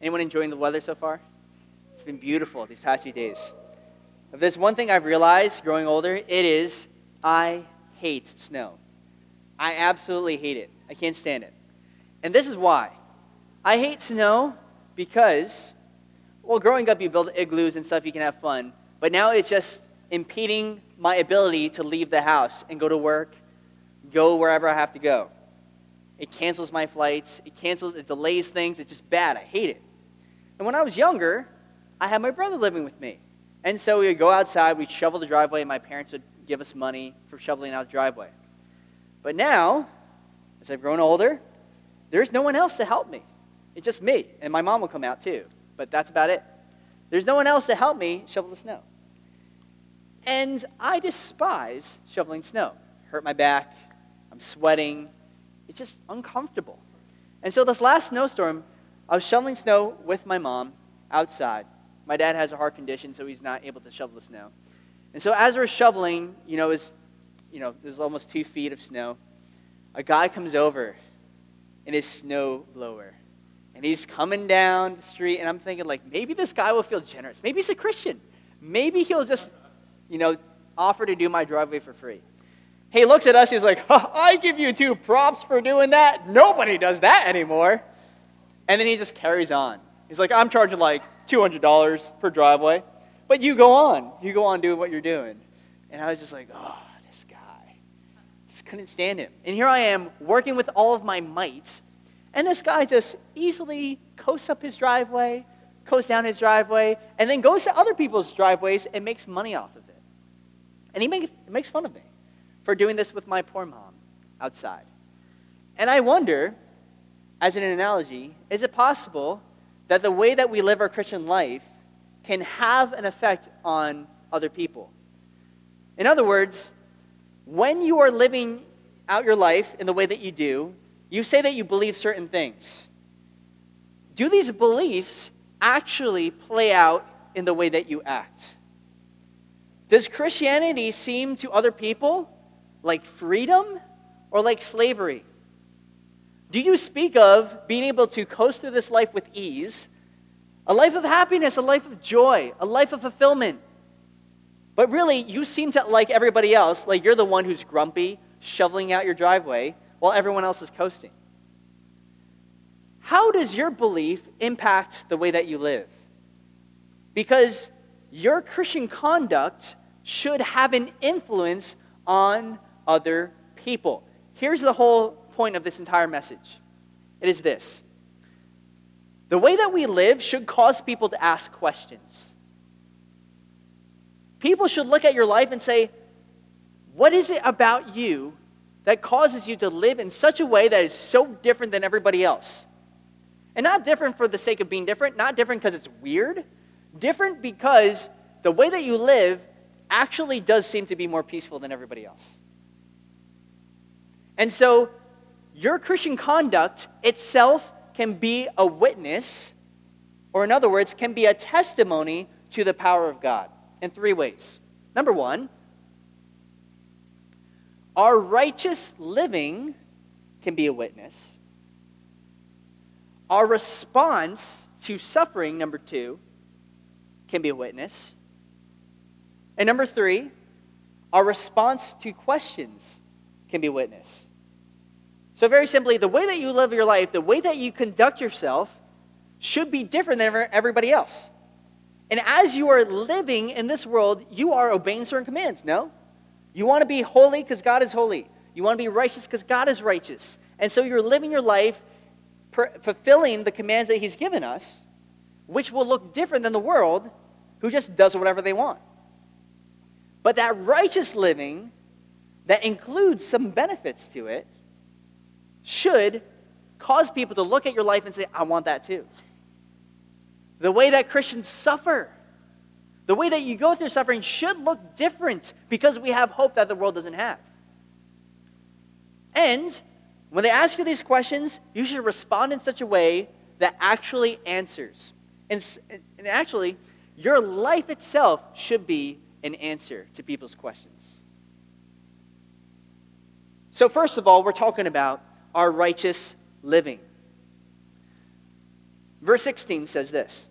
Anyone enjoying the weather so far? It's been beautiful these past few days. If there's one thing I've realized growing older, it is I hate snow. I absolutely hate it. I can't stand it. And this is why. I hate snow because, well, growing up, you build igloos and stuff, you can have fun. But now it's just impeding my ability to leave the house and go to work, go wherever I have to go. It cancels my flights, it cancels, it delays things. It's just bad. I hate it. And when I was younger, I had my brother living with me. And so we would go outside, we'd shovel the driveway, and my parents would give us money for shoveling out the driveway. But now, as I've grown older, there's no one else to help me. It's just me, and my mom will come out too, but that's about it. There's no one else to help me shovel the snow. And I despise shoveling snow. Hurt my back, I'm sweating, it's just uncomfortable. And so this last snowstorm, I was shoveling snow with my mom outside. My dad has a heart condition, so he's not able to shovel the snow. And so as we're shoveling, you know, is you know, there's almost two feet of snow. A guy comes over in his snow blower. And he's coming down the street, and I'm thinking, like, maybe this guy will feel generous. Maybe he's a Christian. Maybe he'll just, you know, offer to do my driveway for free. He looks at us, he's like, I give you two props for doing that. Nobody does that anymore. And then he just carries on. He's like, I'm charging like $200 per driveway. But you go on. You go on doing what you're doing. And I was just like, oh, this guy. Just couldn't stand him. And here I am working with all of my might. And this guy just easily coasts up his driveway, coasts down his driveway, and then goes to other people's driveways and makes money off of it. And he make, makes fun of me for doing this with my poor mom outside. And I wonder, as an analogy, is it possible that the way that we live our Christian life can have an effect on other people? In other words, when you are living out your life in the way that you do, you say that you believe certain things. Do these beliefs actually play out in the way that you act? Does Christianity seem to other people like freedom or like slavery? Do you speak of being able to coast through this life with ease, a life of happiness, a life of joy, a life of fulfillment? But really, you seem to like everybody else, like you're the one who's grumpy, shoveling out your driveway, while everyone else is coasting. How does your belief impact the way that you live? Because your Christian conduct should have an influence on other people. Here's the whole point of this entire message it is this the way that we live should cause people to ask questions. People should look at your life and say, What is it about you that causes you to live in such a way that is so different than everybody else? And not different for the sake of being different, not different because it's weird, different because the way that you live actually does seem to be more peaceful than everybody else. And so, your Christian conduct itself can be a witness, or in other words, can be a testimony to the power of God in three ways. Number one, our righteous living can be a witness. Our response to suffering, number two, can be a witness. And number three, our response to questions can be a witness. So, very simply, the way that you live your life, the way that you conduct yourself, should be different than everybody else. And as you are living in this world, you are obeying certain commands, no? You want to be holy because God is holy. You want to be righteous because God is righteous. And so you're living your life per- fulfilling the commands that He's given us, which will look different than the world who just does whatever they want. But that righteous living that includes some benefits to it should cause people to look at your life and say, I want that too. The way that Christians suffer, the way that you go through suffering should look different because we have hope that the world doesn't have. And when they ask you these questions, you should respond in such a way that actually answers. And, and actually, your life itself should be an answer to people's questions. So, first of all, we're talking about our righteous living. Verse 16 says this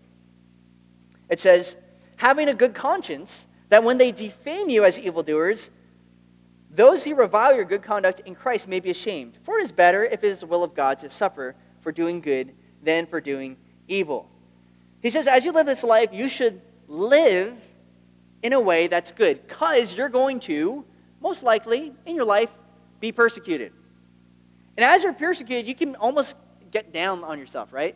It says, having a good conscience, that when they defame you as evildoers, those who revile your good conduct in Christ may be ashamed. For it is better, if it is the will of God, to suffer for doing good than for doing evil. He says, as you live this life, you should live in a way that's good, because you're going to, most likely, in your life, be persecuted. And as you're persecuted, you can almost get down on yourself, right?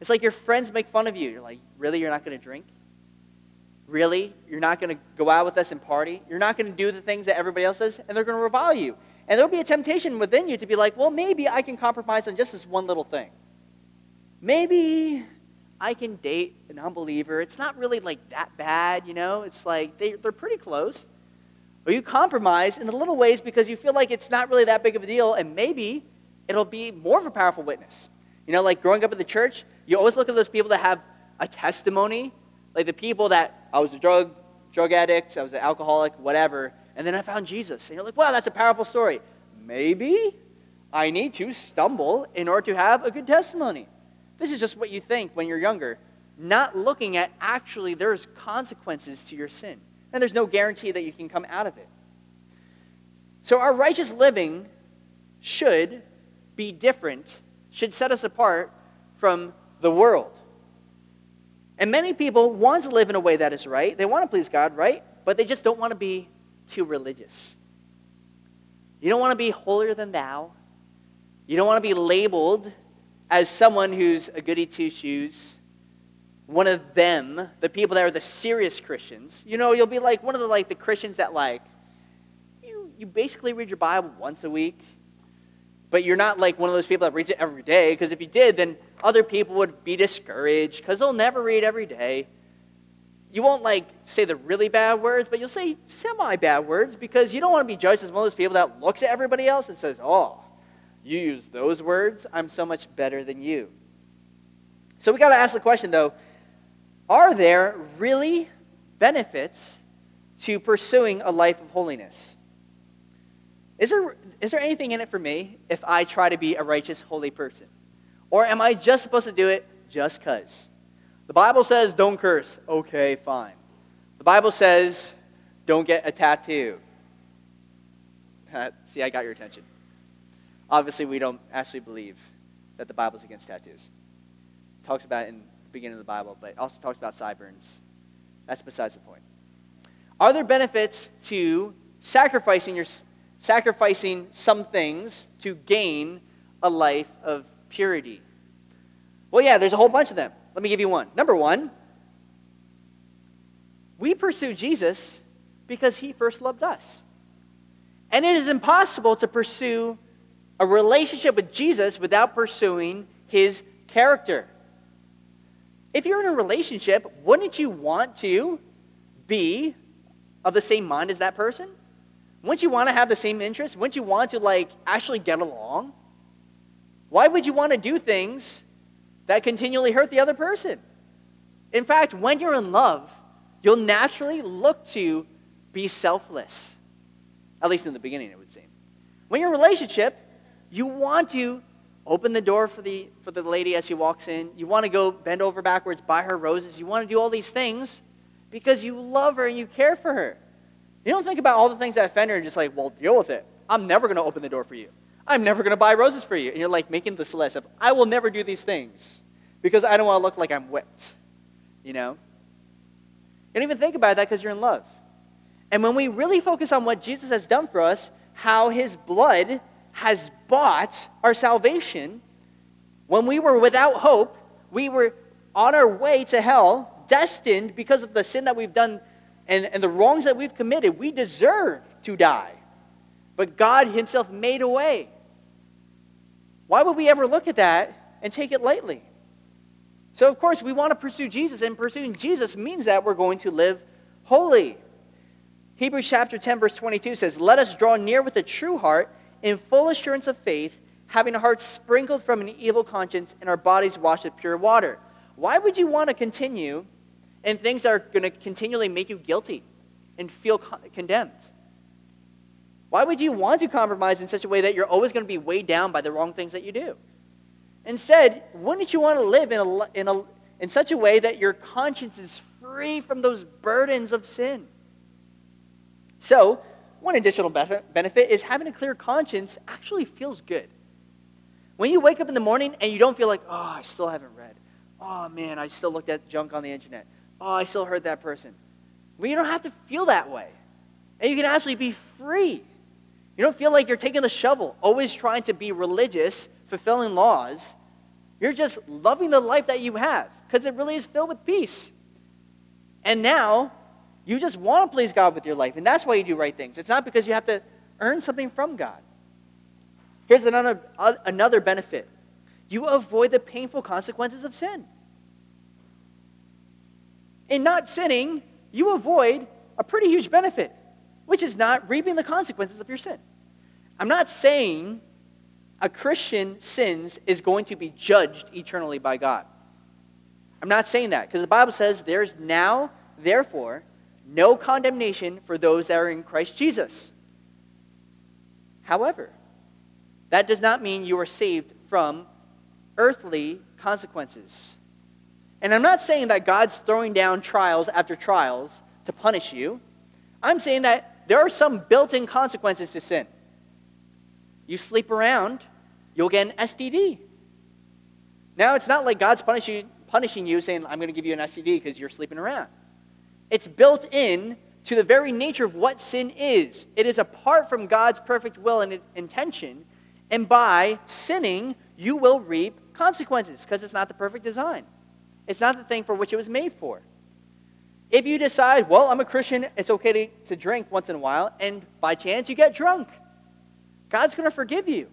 It's like your friends make fun of you. You're like, really? You're not going to drink? Really? You're not going to go out with us and party? You're not going to do the things that everybody else does? And they're going to revile you. And there'll be a temptation within you to be like, well, maybe I can compromise on just this one little thing. Maybe I can date an unbeliever. It's not really like that bad, you know? It's like they, they're pretty close. Or you compromise in the little ways because you feel like it's not really that big of a deal, and maybe it'll be more of a powerful witness. You know, like growing up in the church, you always look at those people that have a testimony, like the people that I was a drug drug addict, I was an alcoholic, whatever, and then I found Jesus. And you're like, wow, that's a powerful story. Maybe I need to stumble in order to have a good testimony. This is just what you think when you're younger, not looking at actually there's consequences to your sin. And there's no guarantee that you can come out of it. So our righteous living should be different, should set us apart from the world. And many people want to live in a way that is right. They want to please God, right? But they just don't want to be too religious. You don't want to be holier than thou. You don't want to be labeled as someone who's a goody two shoes. One of them, the people that are the serious Christians. You know, you'll be like one of the like the Christians that like you you basically read your Bible once a week but you're not like one of those people that reads it every day, because if you did, then other people would be discouraged because they'll never read every day. You won't like say the really bad words, but you'll say semi bad words because you don't want to be judged as one of those people that looks at everybody else and says, Oh, you use those words? I'm so much better than you. So we got to ask the question though are there really benefits to pursuing a life of holiness? Is there, is there anything in it for me if I try to be a righteous, holy person? Or am I just supposed to do it just because? The Bible says don't curse. Okay, fine. The Bible says don't get a tattoo. Uh, see, I got your attention. Obviously, we don't actually believe that the Bible is against tattoos. It talks about in beginning of the Bible, but also talks about sideburns. That's besides the point. Are there benefits to sacrificing your sacrificing some things to gain a life of purity? Well, yeah, there's a whole bunch of them. Let me give you one. Number one, we pursue Jesus because he first loved us. And it is impossible to pursue a relationship with Jesus without pursuing his character. If you're in a relationship, wouldn't you want to be of the same mind as that person? Wouldn't you want to have the same interests? Wouldn't you want to like actually get along? Why would you want to do things that continually hurt the other person? In fact, when you're in love, you'll naturally look to be selfless. At least in the beginning, it would seem. When you're in a relationship, you want to open the door for the, for the lady as she walks in. You want to go bend over backwards, buy her roses. You want to do all these things because you love her and you care for her. You don't think about all the things that offend her and just like, well, deal with it. I'm never going to open the door for you. I'm never going to buy roses for you. And you're like making this list of, I will never do these things because I don't want to look like I'm whipped. You know? You don't even think about that because you're in love. And when we really focus on what Jesus has done for us, how his blood has bought our salvation, when we were without hope, we were on our way to hell, destined because of the sin that we've done and, and the wrongs that we've committed, we deserve to die. But God Himself made a way. Why would we ever look at that and take it lightly? So, of course, we want to pursue Jesus, and pursuing Jesus means that we're going to live holy. Hebrews chapter 10, verse 22 says, Let us draw near with a true heart in full assurance of faith, having our hearts sprinkled from an evil conscience and our bodies washed with pure water. Why would you want to continue and things that are going to continually make you guilty and feel condemned. Why would you want to compromise in such a way that you're always going to be weighed down by the wrong things that you do? Instead, wouldn't you want to live in, a, in, a, in such a way that your conscience is free from those burdens of sin? So, one additional benefit is having a clear conscience actually feels good. When you wake up in the morning and you don't feel like, oh, I still haven't read. Oh, man, I still looked at junk on the internet. Oh, I still heard that person. Well, you don't have to feel that way. And you can actually be free. You don't feel like you're taking the shovel, always trying to be religious, fulfilling laws. You're just loving the life that you have because it really is filled with peace. And now you just want to please God with your life, and that's why you do right things. It's not because you have to earn something from God. Here's another, uh, another benefit you avoid the painful consequences of sin. In not sinning, you avoid a pretty huge benefit, which is not reaping the consequences of your sin. I'm not saying a Christian sins is going to be judged eternally by God. I'm not saying that because the Bible says there's now, therefore, no condemnation for those that are in Christ Jesus. However, that does not mean you are saved from earthly consequences. And I'm not saying that God's throwing down trials after trials to punish you. I'm saying that there are some built in consequences to sin. You sleep around, you'll get an STD. Now, it's not like God's punishing, punishing you, saying, I'm going to give you an STD because you're sleeping around. It's built in to the very nature of what sin is. It is apart from God's perfect will and intention, and by sinning, you will reap consequences because it's not the perfect design. It's not the thing for which it was made for. If you decide, well, I'm a Christian, it's okay to, to drink once in a while, and by chance you get drunk, God's going to forgive you.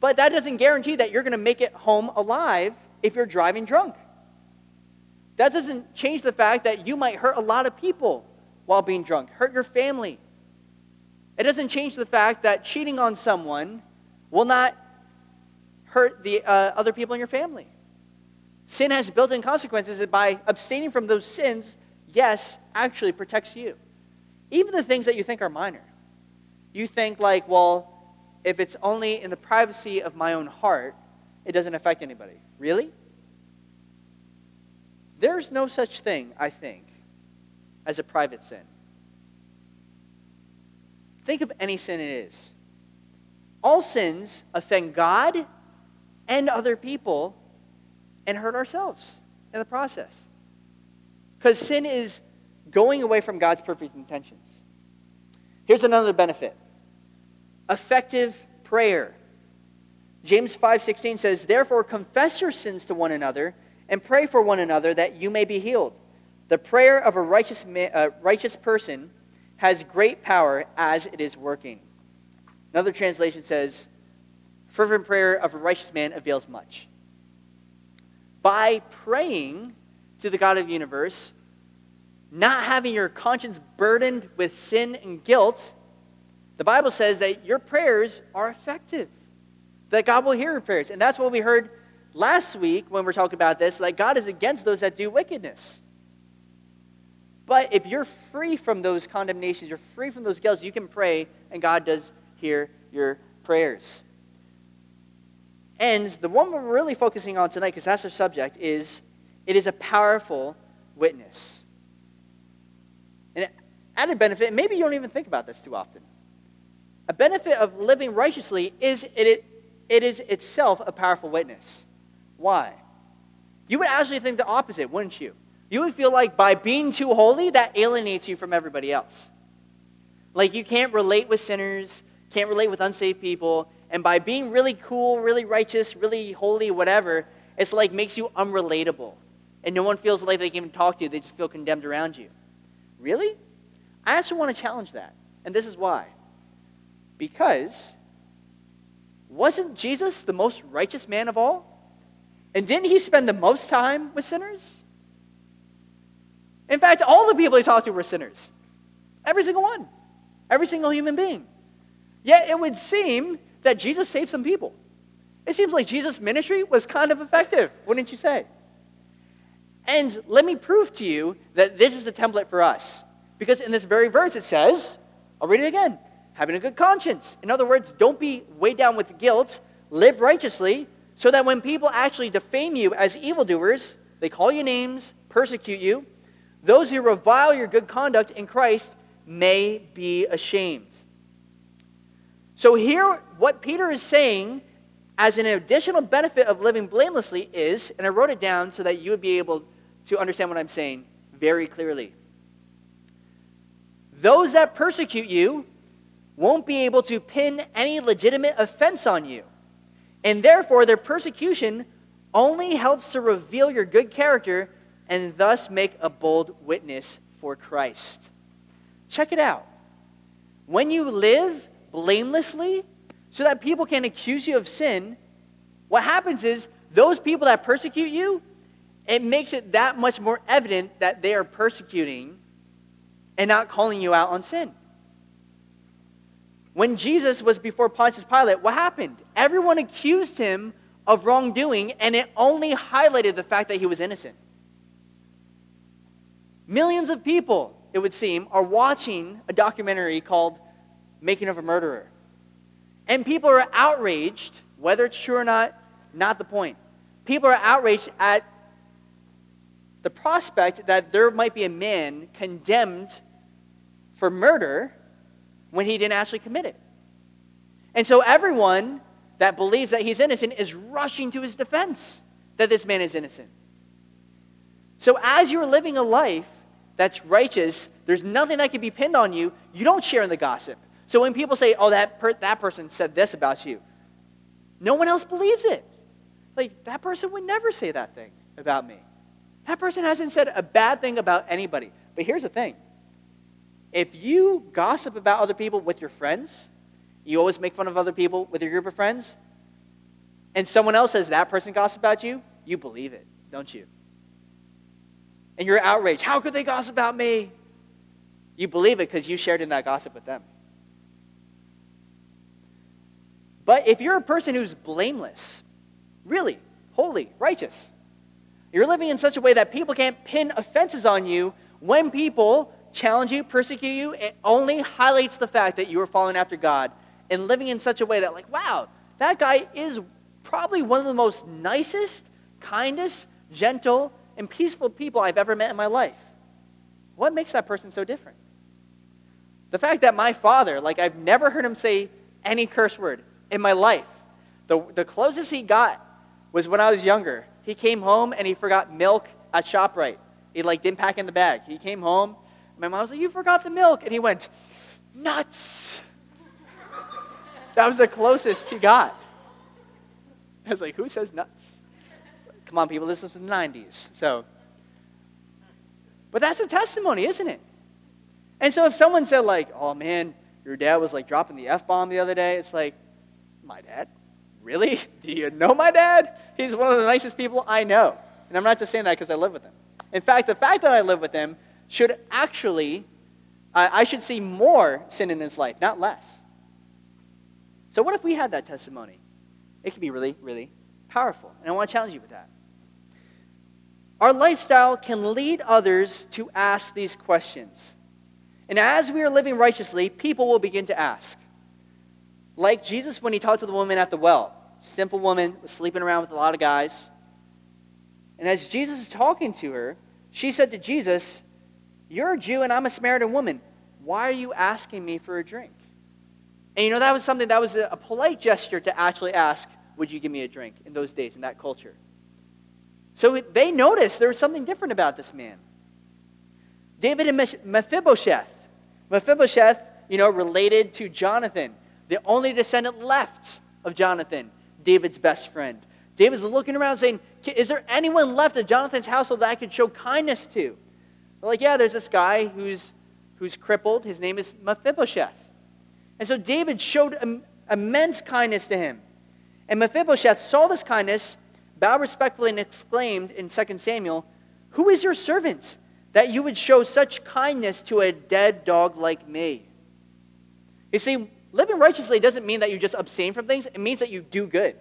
But that doesn't guarantee that you're going to make it home alive if you're driving drunk. That doesn't change the fact that you might hurt a lot of people while being drunk, hurt your family. It doesn't change the fact that cheating on someone will not hurt the uh, other people in your family. Sin has built in consequences that by abstaining from those sins, yes, actually protects you. Even the things that you think are minor. You think, like, well, if it's only in the privacy of my own heart, it doesn't affect anybody. Really? There's no such thing, I think, as a private sin. Think of any sin it is. All sins offend God and other people and hurt ourselves in the process. Because sin is going away from God's perfect intentions. Here's another benefit effective prayer. James 5:16 says, "Therefore confess your sins to one another and pray for one another that you may be healed. The prayer of a righteous, righteous person has great power as it is working. Another translation says, fervent prayer of a righteous man avails much. By praying to the God of the universe, not having your conscience burdened with sin and guilt, the Bible says that your prayers are effective, that God will hear your prayers. And that's what we heard last week when we're talking about this, like God is against those that do wickedness. But if you're free from those condemnations, you're free from those guilt, you can pray, and God does hear your prayers. And the one we're really focusing on tonight, because that's our subject, is it is a powerful witness. An added benefit, maybe you don't even think about this too often. A benefit of living righteously is it, it is itself a powerful witness. Why? You would actually think the opposite, wouldn't you? You would feel like by being too holy, that alienates you from everybody else. Like you can't relate with sinners, can't relate with unsaved people, and by being really cool, really righteous, really holy, whatever, it's like makes you unrelatable. And no one feels like they can even talk to you, they just feel condemned around you. Really? I actually want to challenge that. And this is why. Because wasn't Jesus the most righteous man of all? And didn't he spend the most time with sinners? In fact, all the people he talked to were sinners. Every single one. Every single human being. Yet it would seem that Jesus saved some people. It seems like Jesus' ministry was kind of effective, wouldn't you say? And let me prove to you that this is the template for us. Because in this very verse it says, I'll read it again, having a good conscience. In other words, don't be weighed down with guilt, live righteously, so that when people actually defame you as evildoers, they call you names, persecute you, those who revile your good conduct in Christ may be ashamed. So, here, what Peter is saying as an additional benefit of living blamelessly is, and I wrote it down so that you would be able to understand what I'm saying very clearly. Those that persecute you won't be able to pin any legitimate offense on you. And therefore, their persecution only helps to reveal your good character and thus make a bold witness for Christ. Check it out. When you live blamelessly, so that people can accuse you of sin, what happens is those people that persecute you, it makes it that much more evident that they are persecuting and not calling you out on sin. When Jesus was before Pontius Pilate, what happened? Everyone accused him of wrongdoing, and it only highlighted the fact that he was innocent. Millions of people, it would seem, are watching a documentary called Making of a Murderer. And people are outraged, whether it's true or not, not the point. People are outraged at the prospect that there might be a man condemned for murder when he didn't actually commit it. And so everyone that believes that he's innocent is rushing to his defense that this man is innocent. So as you're living a life that's righteous, there's nothing that can be pinned on you, you don't share in the gossip. So when people say, oh, that, per- that person said this about you, no one else believes it. Like, that person would never say that thing about me. That person hasn't said a bad thing about anybody. But here's the thing if you gossip about other people with your friends, you always make fun of other people with your group of friends, and someone else says that person gossip about you, you believe it, don't you? And you're outraged. How could they gossip about me? You believe it because you shared in that gossip with them. But if you're a person who's blameless, really, holy, righteous, you're living in such a way that people can't pin offenses on you when people challenge you, persecute you, it only highlights the fact that you are following after God and living in such a way that, like, wow, that guy is probably one of the most nicest, kindest, gentle, and peaceful people I've ever met in my life. What makes that person so different? The fact that my father, like, I've never heard him say any curse word in my life. The, the closest he got was when I was younger. He came home and he forgot milk at ShopRite. He like didn't pack in the bag. He came home my mom was like, You forgot the milk. And he went, Nuts. that was the closest he got. I was like, Who says nuts? Come on, people, this is the 90s. So, but that's a testimony, isn't it? And so if someone said, like, oh man, your dad was like dropping the F bomb the other day, it's like, my dad? Really? Do you know my dad? He's one of the nicest people I know. And I'm not just saying that because I live with him. In fact, the fact that I live with him should actually, I should see more sin in his life, not less. So, what if we had that testimony? It could be really, really powerful. And I want to challenge you with that. Our lifestyle can lead others to ask these questions. And as we are living righteously, people will begin to ask. Like Jesus when he talked to the woman at the well. Simple woman was sleeping around with a lot of guys. And as Jesus is talking to her, she said to Jesus, you're a Jew and I'm a Samaritan woman. Why are you asking me for a drink? And you know, that was something that was a, polite gesture to actually ask, Would you give me a drink in those days, in that culture? So they noticed there was something different about this man. David and Mephibosheth. Mephibosheth, you know, related to Jonathan, the only descendant left of Jonathan, David's best friend. David's looking around saying, Is there anyone left of Jonathan's household that I could show kindness to? They're like, yeah, there's this guy who's, who's crippled. His name is Mephibosheth. And so David showed Im- immense kindness to him. And Mephibosheth saw this kindness, bowed respectfully, and exclaimed in 2 Samuel, Who is your servant that you would show such kindness to a dead dog like me? You see, living righteously doesn't mean that you just abstain from things, it means that you do good.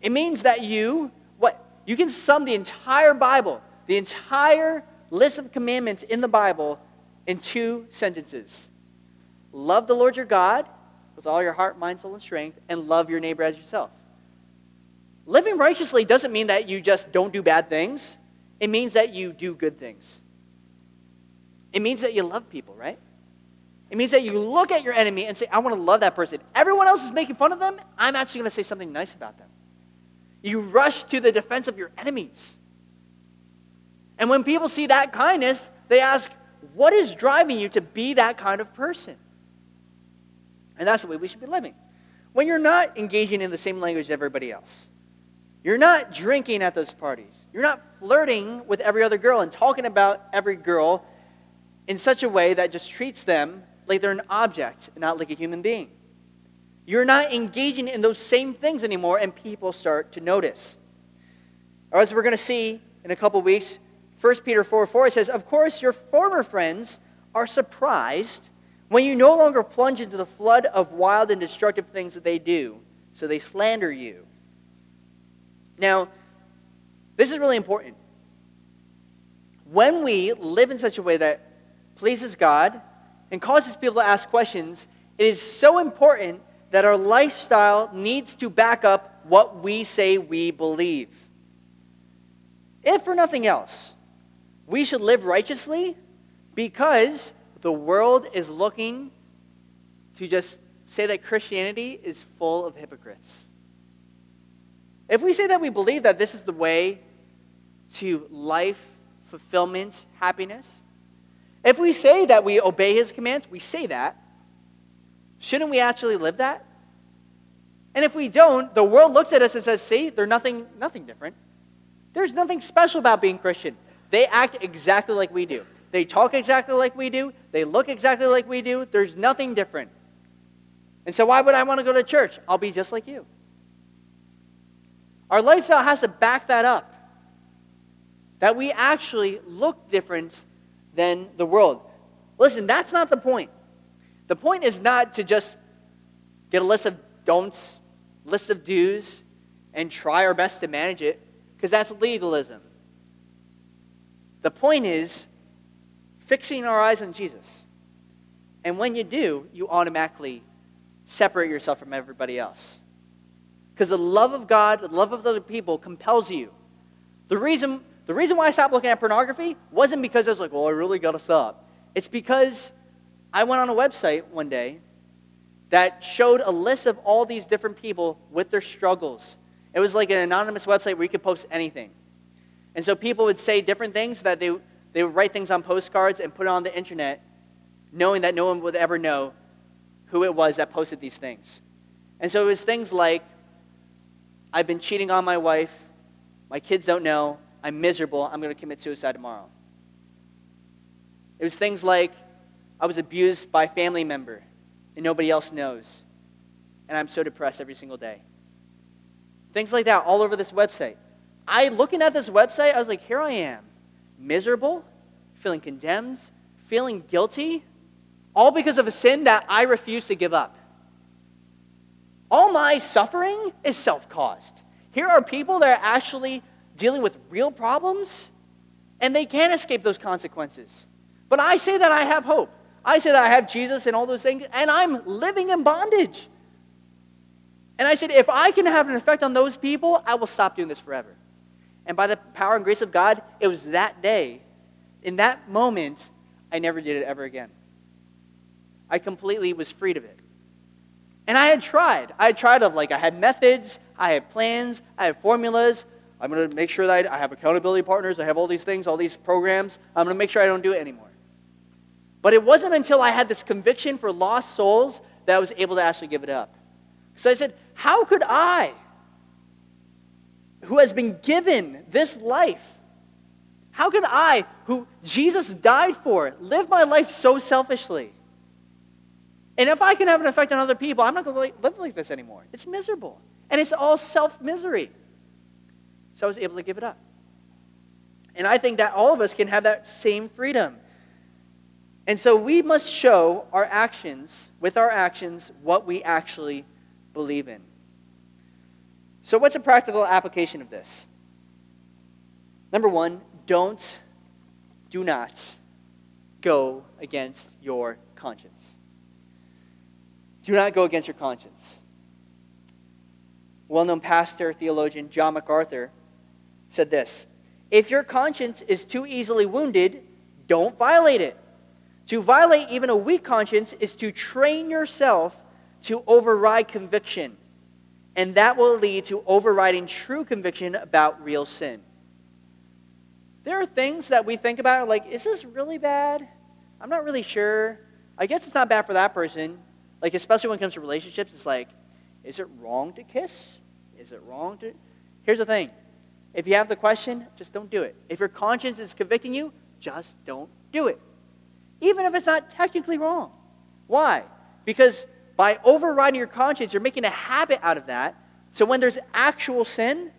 It means that you, what? You can sum the entire Bible, the entire list of commandments in the Bible in two sentences Love the Lord your God with all your heart, mind, soul, and strength, and love your neighbor as yourself. living righteously doesn't mean that you just don't do bad things, it means that you do good things. It means that you love people, right? It means that you look at your enemy and say, I want to love that person. Everyone else is making fun of them. I'm actually going to say something nice about them. You rush to the defense of your enemies. And when people see that kindness, they ask, What is driving you to be that kind of person? And that's the way we should be living. When you're not engaging in the same language as everybody else, you're not drinking at those parties, you're not flirting with every other girl and talking about every girl in such a way that just treats them like they're an object and not like a human being. You're not engaging in those same things anymore, and people start to notice. Or as we're going to see in a couple weeks, 1 Peter 4 4 says, Of course, your former friends are surprised when you no longer plunge into the flood of wild and destructive things that they do, so they slander you. Now, this is really important. When we live in such a way that pleases God and causes people to ask questions, it is so important that our lifestyle needs to back up what we say we believe. If for nothing else, we should live righteously because the world is looking to just say that Christianity is full of hypocrites. If we say that we believe that this is the way to life, fulfillment, happiness, if we say that we obey his commands, we say that, shouldn't we actually live that? And if we don't, the world looks at us and says, see, they're nothing, nothing different. There's nothing special about being Christian. They act exactly like we do. They talk exactly like we do. They look exactly like we do. There's nothing different. And so, why would I want to go to church? I'll be just like you. Our lifestyle has to back that up. That we actually look different than the world. Listen, that's not the point. The point is not to just get a list of don'ts, list of do's, and try our best to manage it, because that's legalism. The point is fixing our eyes on Jesus. And when you do, you automatically separate yourself from everybody else. Because the love of God, the love of other people compels you. The reason the reason why I stopped looking at pornography wasn't because I was like, well, I really got to stop. It's because I went on a website one day that showed a list of all these different people with their struggles. It was like an anonymous website where you could post anything. And so people would say different things that they, they would write things on postcards and put it on the internet, knowing that no one would ever know who it was that posted these things. And so it was things like, I've been cheating on my wife, my kids don't know, I'm miserable. I'm going to commit suicide tomorrow. It was things like I was abused by a family member and nobody else knows. And I'm so depressed every single day. Things like that all over this website. I, looking at this website, I was like, here I am, miserable, feeling condemned, feeling guilty, all because of a sin that I refuse to give up. All my suffering is self caused. Here are people that are actually dealing with real problems, and they can't escape those consequences. But I say that I have hope. I say that I have Jesus and all those things, and I'm living in bondage. And I said, if I can have an effect on those people, I will stop doing this forever. And by the power and grace of God, it was that day, in that moment, I never did it ever again. I completely was freed of it. And I had tried. I had tried of like I had methods, I had plans, I had formulas, I'm going to make sure that I have accountability partners. I have all these things, all these programs. I'm going to make sure I don't do it anymore. But it wasn't until I had this conviction for lost souls that I was able to actually give it up. Because I said, How could I, who has been given this life, how could I, who Jesus died for, live my life so selfishly? And if I can have an effect on other people, I'm not going to live like this anymore. It's miserable. And it's all self misery. So I was able to give it up. And I think that all of us can have that same freedom. And so we must show our actions, with our actions, what we actually believe in. So, what's a practical application of this? Number one, don't, do not go against your conscience. Do not go against your conscience. well known pastor, theologian John MacArthur said this If your conscience is too easily wounded, don't violate it. To violate even a weak conscience is to train yourself to override conviction, and that will lead to overriding true conviction about real sin. There are things that we think about like, is this really bad? I'm not really sure. I guess it's not bad for that person. Like, especially when it comes to relationships, it's like, is it wrong to kiss? Is it wrong to. Here's the thing if you have the question, just don't do it. If your conscience is convicting you, just don't do it. Even if it's not technically wrong. Why? Because by overriding your conscience, you're making a habit out of that. So when there's actual sin,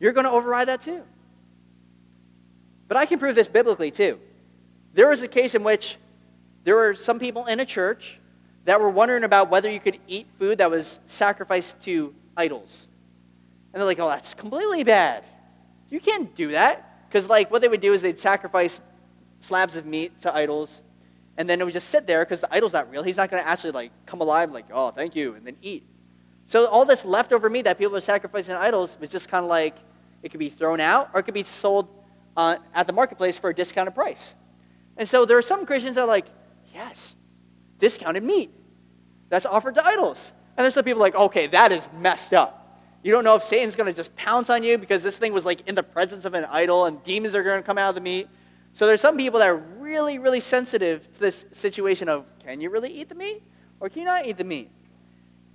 you're going to override that too. But I can prove this biblically too. There was a case in which there were some people in a church that were wondering about whether you could eat food that was sacrificed to idols. And they're like, oh, that's completely bad. You can't do that. Because, like, what they would do is they'd sacrifice slabs of meat to idols, and then it would just sit there because the idol's not real. He's not going to actually, like, come alive, like, oh, thank you, and then eat. So, all this leftover meat that people were sacrificing to idols was just kind of like it could be thrown out or it could be sold uh, at the marketplace for a discounted price. And so, there are some Christians that are like, yes, discounted meat that's offered to idols. And there's some people like, okay, that is messed up. You don't know if Satan's going to just pounce on you because this thing was like in the presence of an idol and demons are going to come out of the meat. So there's some people that are really, really sensitive to this situation of can you really eat the meat or can you not eat the meat?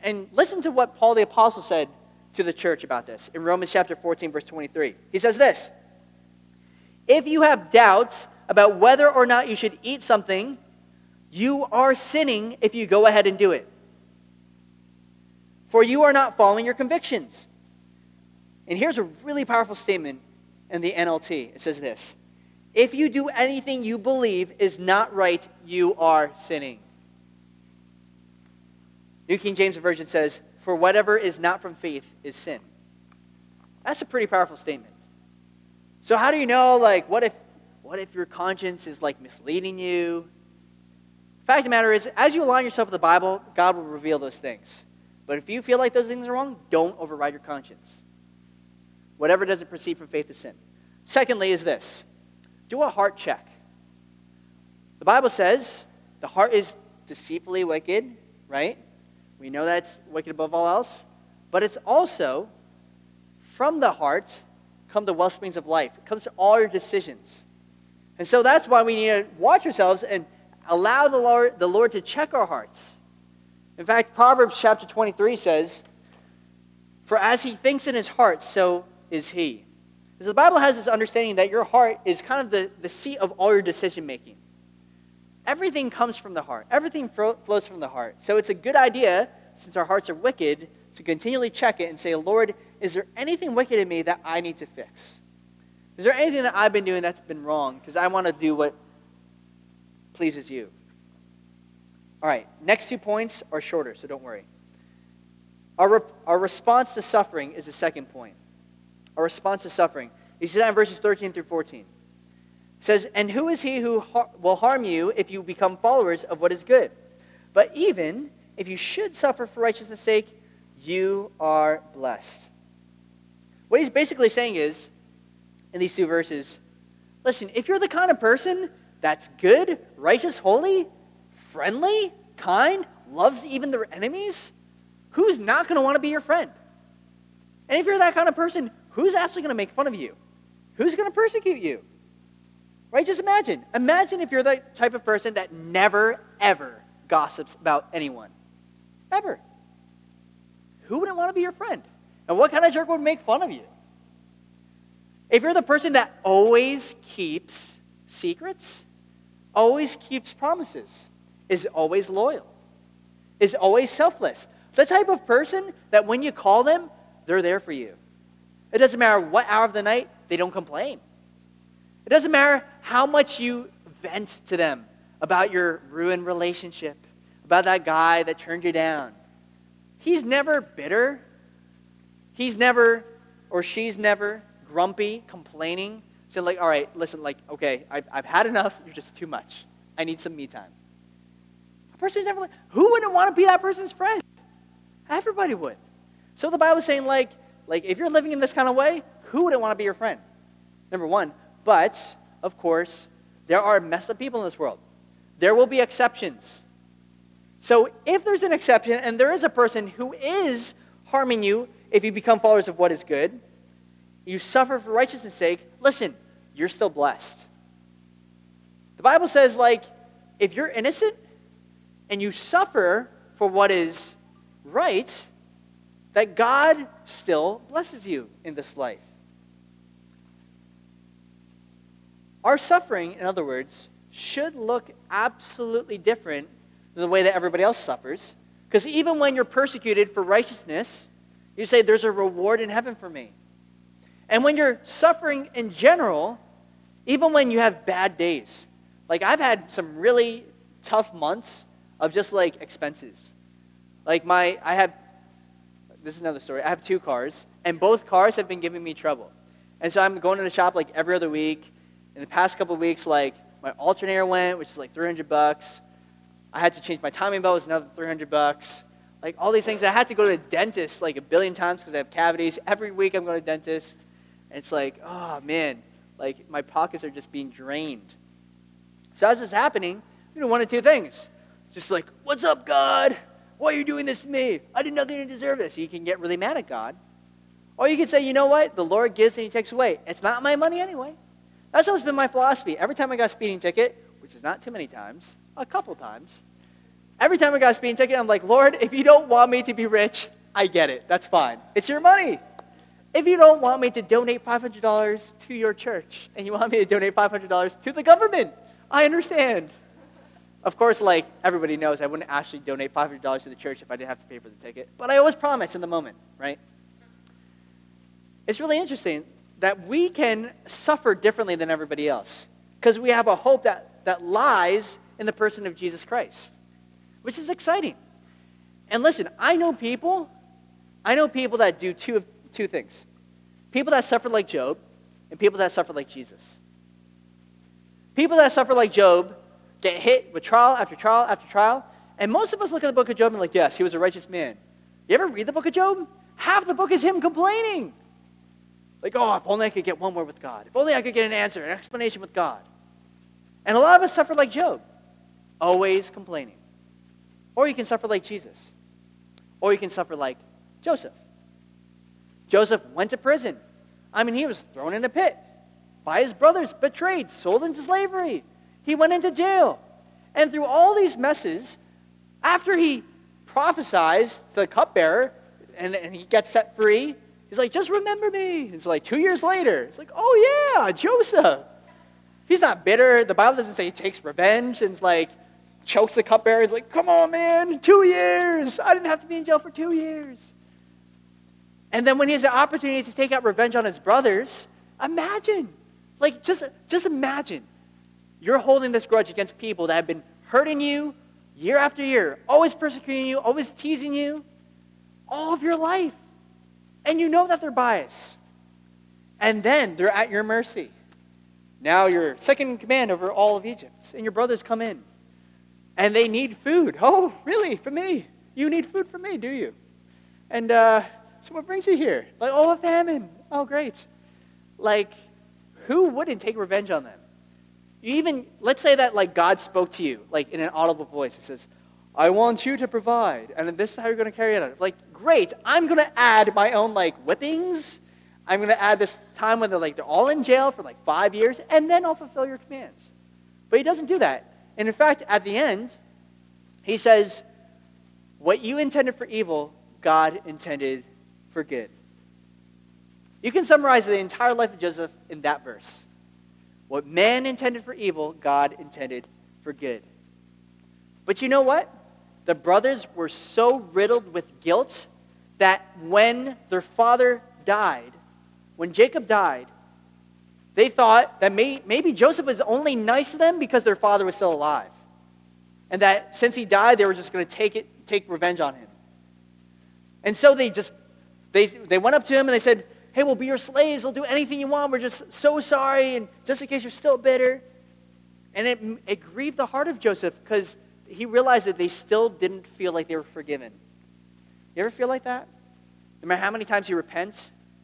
And listen to what Paul the Apostle said to the church about this in Romans chapter 14, verse 23. He says this If you have doubts about whether or not you should eat something, you are sinning if you go ahead and do it for you are not following your convictions. And here's a really powerful statement in the NLT. It says this If you do anything you believe is not right, you are sinning. New King James Version says, For whatever is not from faith is sin. That's a pretty powerful statement. So how do you know, like, what if what if your conscience is like misleading you? Fact of the matter is, as you align yourself with the Bible, God will reveal those things. But if you feel like those things are wrong, don't override your conscience. Whatever doesn't proceed from faith is sin. Secondly, is this do a heart check. The Bible says the heart is deceitfully wicked, right? We know that's wicked above all else. But it's also from the heart come the well springs of life. It comes to all your decisions. And so that's why we need to watch ourselves and allow the Lord, the Lord to check our hearts. In fact, Proverbs chapter 23 says, For as he thinks in his heart, so is he. So the Bible has this understanding that your heart is kind of the, the seat of all your decision making. Everything comes from the heart, everything flows from the heart. So it's a good idea, since our hearts are wicked, to continually check it and say, Lord, is there anything wicked in me that I need to fix? Is there anything that I've been doing that's been wrong? Because I want to do what pleases you. All right, next two points are shorter, so don't worry. Our, re- our response to suffering is the second point. Our response to suffering. You see that in verses 13 through 14. It says, And who is he who har- will harm you if you become followers of what is good? But even if you should suffer for righteousness' sake, you are blessed. What he's basically saying is, in these two verses, listen, if you're the kind of person that's good, righteous, holy, friendly, kind, loves even their enemies, who's not going to want to be your friend? And if you're that kind of person, who's actually going to make fun of you? Who's going to persecute you? Right? Just imagine. Imagine if you're the type of person that never, ever gossips about anyone. Ever. Who wouldn't want to be your friend? And what kind of jerk would make fun of you? If you're the person that always keeps secrets, always keeps promises, is always loyal, is always selfless. The type of person that when you call them, they're there for you. It doesn't matter what hour of the night, they don't complain. It doesn't matter how much you vent to them about your ruined relationship, about that guy that turned you down. He's never bitter. He's never, or she's never, grumpy, complaining. So, like, all right, listen, like, okay, I've, I've had enough. You're just too much. I need some me time. A person's never like, who wouldn't want to be that person's friend? Everybody would. So the Bible is saying, like, like if you're living in this kind of way, who wouldn't want to be your friend? Number one. But, of course, there are messed up people in this world. There will be exceptions. So if there's an exception and there is a person who is harming you if you become followers of what is good, you suffer for righteousness' sake, listen, you're still blessed. The Bible says, like, if you're innocent and you suffer for what is right, that God still blesses you in this life. Our suffering, in other words, should look absolutely different than the way that everybody else suffers. Because even when you're persecuted for righteousness, you say, There's a reward in heaven for me. And when you're suffering in general, even when you have bad days, like I've had some really tough months of just like expenses. Like my, I have, this is another story. I have two cars, and both cars have been giving me trouble. And so I'm going to the shop like every other week. In the past couple weeks, like my alternator went, which is like 300 bucks. I had to change my timing belt, was another 300 bucks. Like all these things. I had to go to the dentist like a billion times because I have cavities. Every week I'm going to dentist. And it's like, oh man, like my pockets are just being drained. So as this is happening, you know, one of two things. Just like, what's up, God? Why are you doing this to me? I did nothing to deserve this. You can get really mad at God. Or you can say, you know what? The Lord gives and he takes away. It's not my money anyway. That's always been my philosophy. Every time I got a speeding ticket, which is not too many times, a couple times, every time I got a speeding ticket, I'm like, Lord, if you don't want me to be rich, I get it. That's fine. It's your money. If you don't want me to donate $500 to your church and you want me to donate $500 to the government, I understand. Of course, like everybody knows, I wouldn't actually donate $500 to the church if I didn't have to pay for the ticket. But I always promise in the moment, right? It's really interesting that we can suffer differently than everybody else because we have a hope that, that lies in the person of Jesus Christ, which is exciting. And listen, I know people, I know people that do two, two things people that suffer like Job and people that suffer like Jesus. People that suffer like Job get hit with trial after trial after trial. And most of us look at the book of Job and like, yes, he was a righteous man. You ever read the book of Job? Half the book is him complaining. Like, oh, if only I could get one word with God. If only I could get an answer, an explanation with God. And a lot of us suffer like Job, always complaining. Or you can suffer like Jesus. Or you can suffer like Joseph. Joseph went to prison. I mean, he was thrown in a pit by his brothers, betrayed, sold into slavery. He went into jail. And through all these messes, after he prophesies to the cupbearer and, and he gets set free, he's like, just remember me. It's like two years later. It's like, oh yeah, Joseph. He's not bitter. The Bible doesn't say he takes revenge and it's like chokes the cupbearer. He's like, come on, man, two years. I didn't have to be in jail for two years. And then when he has the opportunity to take out revenge on his brothers, imagine. Like, just, just imagine you're holding this grudge against people that have been hurting you year after year, always persecuting you, always teasing you, all of your life. And you know that they're biased. And then they're at your mercy. Now you're second in command over all of Egypt, and your brothers come in. And they need food. Oh, really? For me? You need food for me, do you? And uh, so what brings you here? Like, oh, a famine. Oh, great. Like, who wouldn't take revenge on them? You even, let's say that like God spoke to you, like in an audible voice. He says, I want you to provide, and this is how you're going to carry it out. Like, great, I'm going to add my own like whippings. I'm going to add this time when they're like, they're all in jail for like five years, and then I'll fulfill your commands. But he doesn't do that. And in fact, at the end, he says, What you intended for evil, God intended for good. You can summarize the entire life of Joseph in that verse. What man intended for evil, God intended for good. But you know what? The brothers were so riddled with guilt that when their father died, when Jacob died, they thought that may, maybe Joseph was only nice to them because their father was still alive. And that since he died, they were just going to take it, take revenge on him. And so they just, they, they went up to him and they said, hey, we'll be your slaves. We'll do anything you want. We're just so sorry. And just in case you're still bitter. And it, it grieved the heart of Joseph because he realized that they still didn't feel like they were forgiven. You ever feel like that? No matter how many times you repent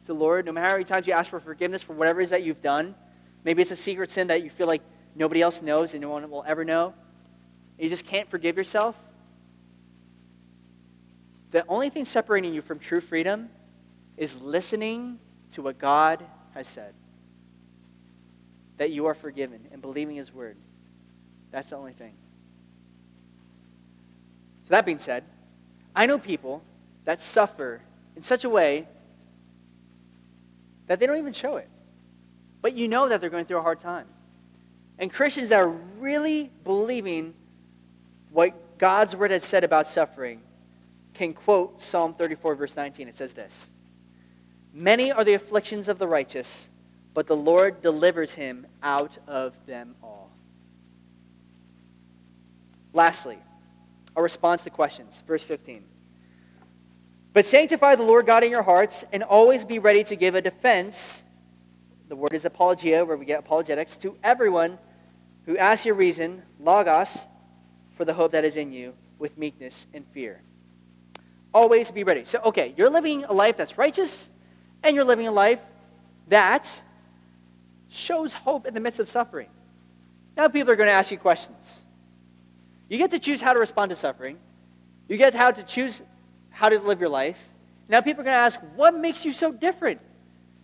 to the Lord, no matter how many times you ask for forgiveness for whatever it is that you've done, maybe it's a secret sin that you feel like nobody else knows and no one will ever know, you just can't forgive yourself. The only thing separating you from true freedom is listening to what God has said. That you are forgiven and believing His word. That's the only thing. So, that being said, I know people that suffer in such a way that they don't even show it. But you know that they're going through a hard time. And Christians that are really believing what God's word has said about suffering can quote Psalm 34, verse 19. It says this Many are the afflictions of the righteous, but the Lord delivers him out of them all. Lastly, a response to questions. Verse 15. But sanctify the Lord God in your hearts, and always be ready to give a defense. The word is apologia, where we get apologetics, to everyone who asks your reason, logos, for the hope that is in you, with meekness and fear. Always be ready. So, okay, you're living a life that's righteous and you're living a life that shows hope in the midst of suffering. Now people are going to ask you questions. You get to choose how to respond to suffering. You get how to choose how to live your life. Now people are going to ask, what makes you so different?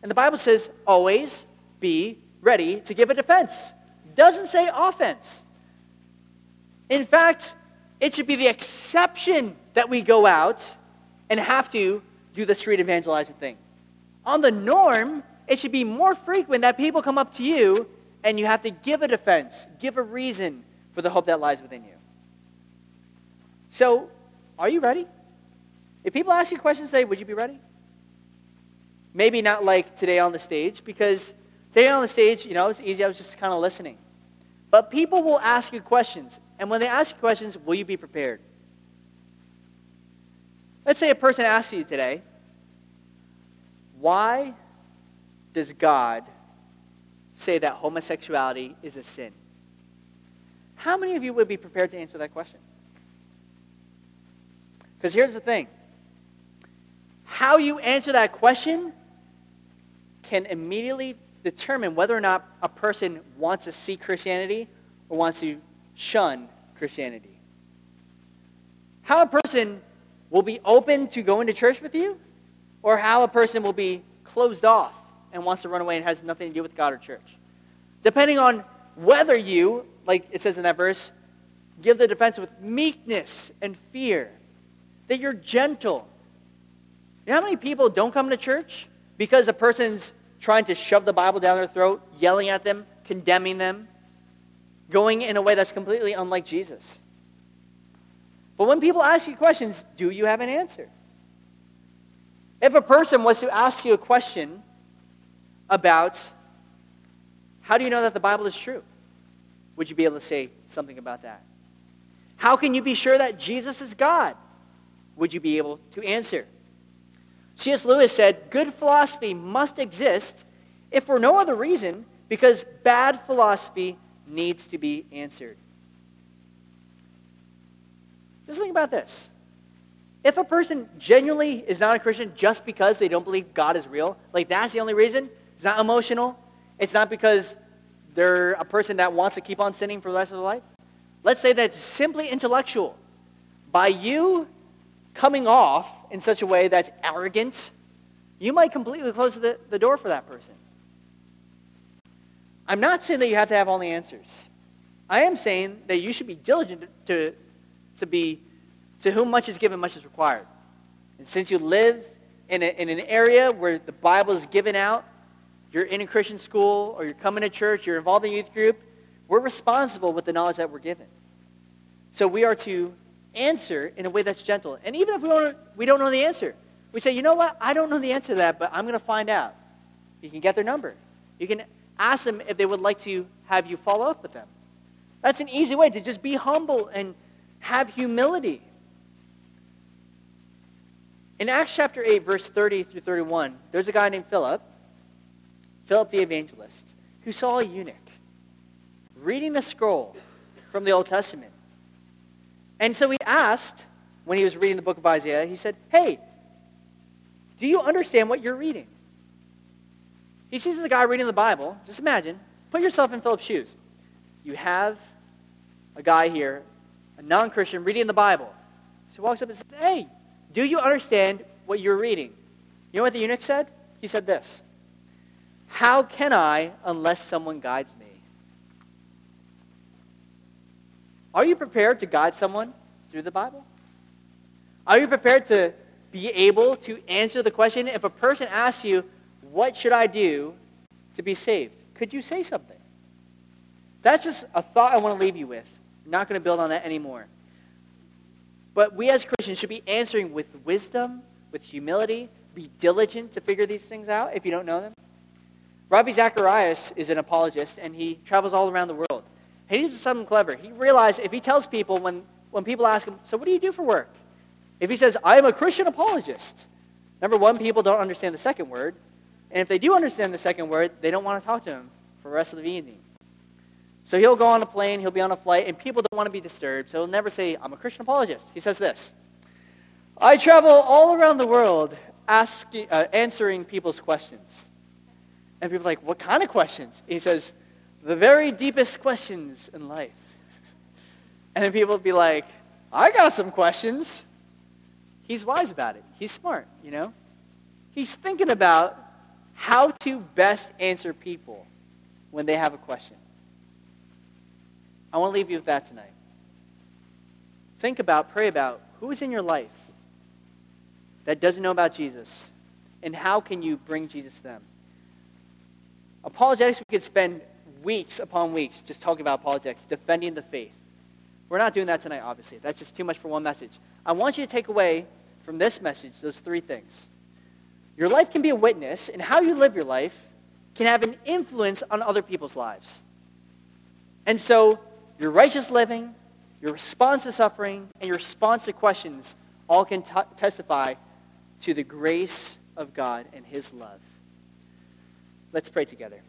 And the Bible says, always be ready to give a defense. Doesn't say offense. In fact, it should be the exception that we go out and have to do the street evangelizing thing on the norm, it should be more frequent that people come up to you and you have to give a defense, give a reason for the hope that lies within you. So, are you ready? If people ask you questions today, would you be ready? Maybe not like today on the stage, because today on the stage, you know, it's easy. I was just kind of listening. But people will ask you questions. And when they ask you questions, will you be prepared? Let's say a person asks you today, why does God say that homosexuality is a sin? How many of you would be prepared to answer that question? Because here's the thing how you answer that question can immediately determine whether or not a person wants to see Christianity or wants to shun Christianity. How a person will be open to going to church with you or how a person will be closed off and wants to run away and has nothing to do with God or church. Depending on whether you, like it says in that verse, give the defense with meekness and fear, that you're gentle. You know how many people don't come to church because a person's trying to shove the Bible down their throat, yelling at them, condemning them, going in a way that's completely unlike Jesus? But when people ask you questions, do you have an answer? If a person was to ask you a question about how do you know that the Bible is true, would you be able to say something about that? How can you be sure that Jesus is God? Would you be able to answer? C.S. Lewis said, Good philosophy must exist if for no other reason, because bad philosophy needs to be answered. Just think about this. If a person genuinely is not a Christian just because they don't believe God is real, like that's the only reason, it's not emotional, it's not because they're a person that wants to keep on sinning for the rest of their life. Let's say that's simply intellectual. By you coming off in such a way that's arrogant, you might completely close the, the door for that person. I'm not saying that you have to have all the answers. I am saying that you should be diligent to, to be to whom much is given, much is required. And since you live in, a, in an area where the Bible is given out, you're in a Christian school or you're coming to church, you're involved in a youth group, we're responsible with the knowledge that we're given. So we are to answer in a way that's gentle. And even if we don't, we don't know the answer, we say, you know what? I don't know the answer to that, but I'm going to find out. You can get their number. You can ask them if they would like to have you follow up with them. That's an easy way to just be humble and have humility. In Acts chapter 8, verse 30 through 31, there's a guy named Philip, Philip the evangelist, who saw a eunuch reading a scroll from the Old Testament. And so he asked, when he was reading the book of Isaiah, he said, Hey, Do you understand what you're reading? He sees a guy reading the Bible. Just imagine. Put yourself in Philip's shoes. You have a guy here, a non Christian, reading the Bible. So he walks up and says, Hey, do you understand what you're reading? You know what the eunuch said? He said this How can I unless someone guides me? Are you prepared to guide someone through the Bible? Are you prepared to be able to answer the question if a person asks you, What should I do to be saved? Could you say something? That's just a thought I want to leave you with. I'm not going to build on that anymore. But we as Christians should be answering with wisdom, with humility, be diligent to figure these things out if you don't know them. Ravi Zacharias is an apologist, and he travels all around the world. He did something clever. He realized if he tells people, when, when people ask him, so what do you do for work? If he says, I am a Christian apologist, number one, people don't understand the second word. And if they do understand the second word, they don't want to talk to him for the rest of the evening. So he'll go on a plane, he'll be on a flight, and people don't want to be disturbed. So he'll never say, I'm a Christian apologist. He says this I travel all around the world asking, uh, answering people's questions. And people are like, What kind of questions? He says, The very deepest questions in life. And then people would be like, I got some questions. He's wise about it. He's smart, you know? He's thinking about how to best answer people when they have a question. I want to leave you with that tonight. Think about, pray about who is in your life that doesn't know about Jesus, and how can you bring Jesus to them? Apologetics, we could spend weeks upon weeks just talking about apologetics, defending the faith. We're not doing that tonight, obviously. That's just too much for one message. I want you to take away from this message those three things. Your life can be a witness, and how you live your life can have an influence on other people's lives. And so, your righteous living, your response to suffering, and your response to questions all can t- testify to the grace of God and his love. Let's pray together.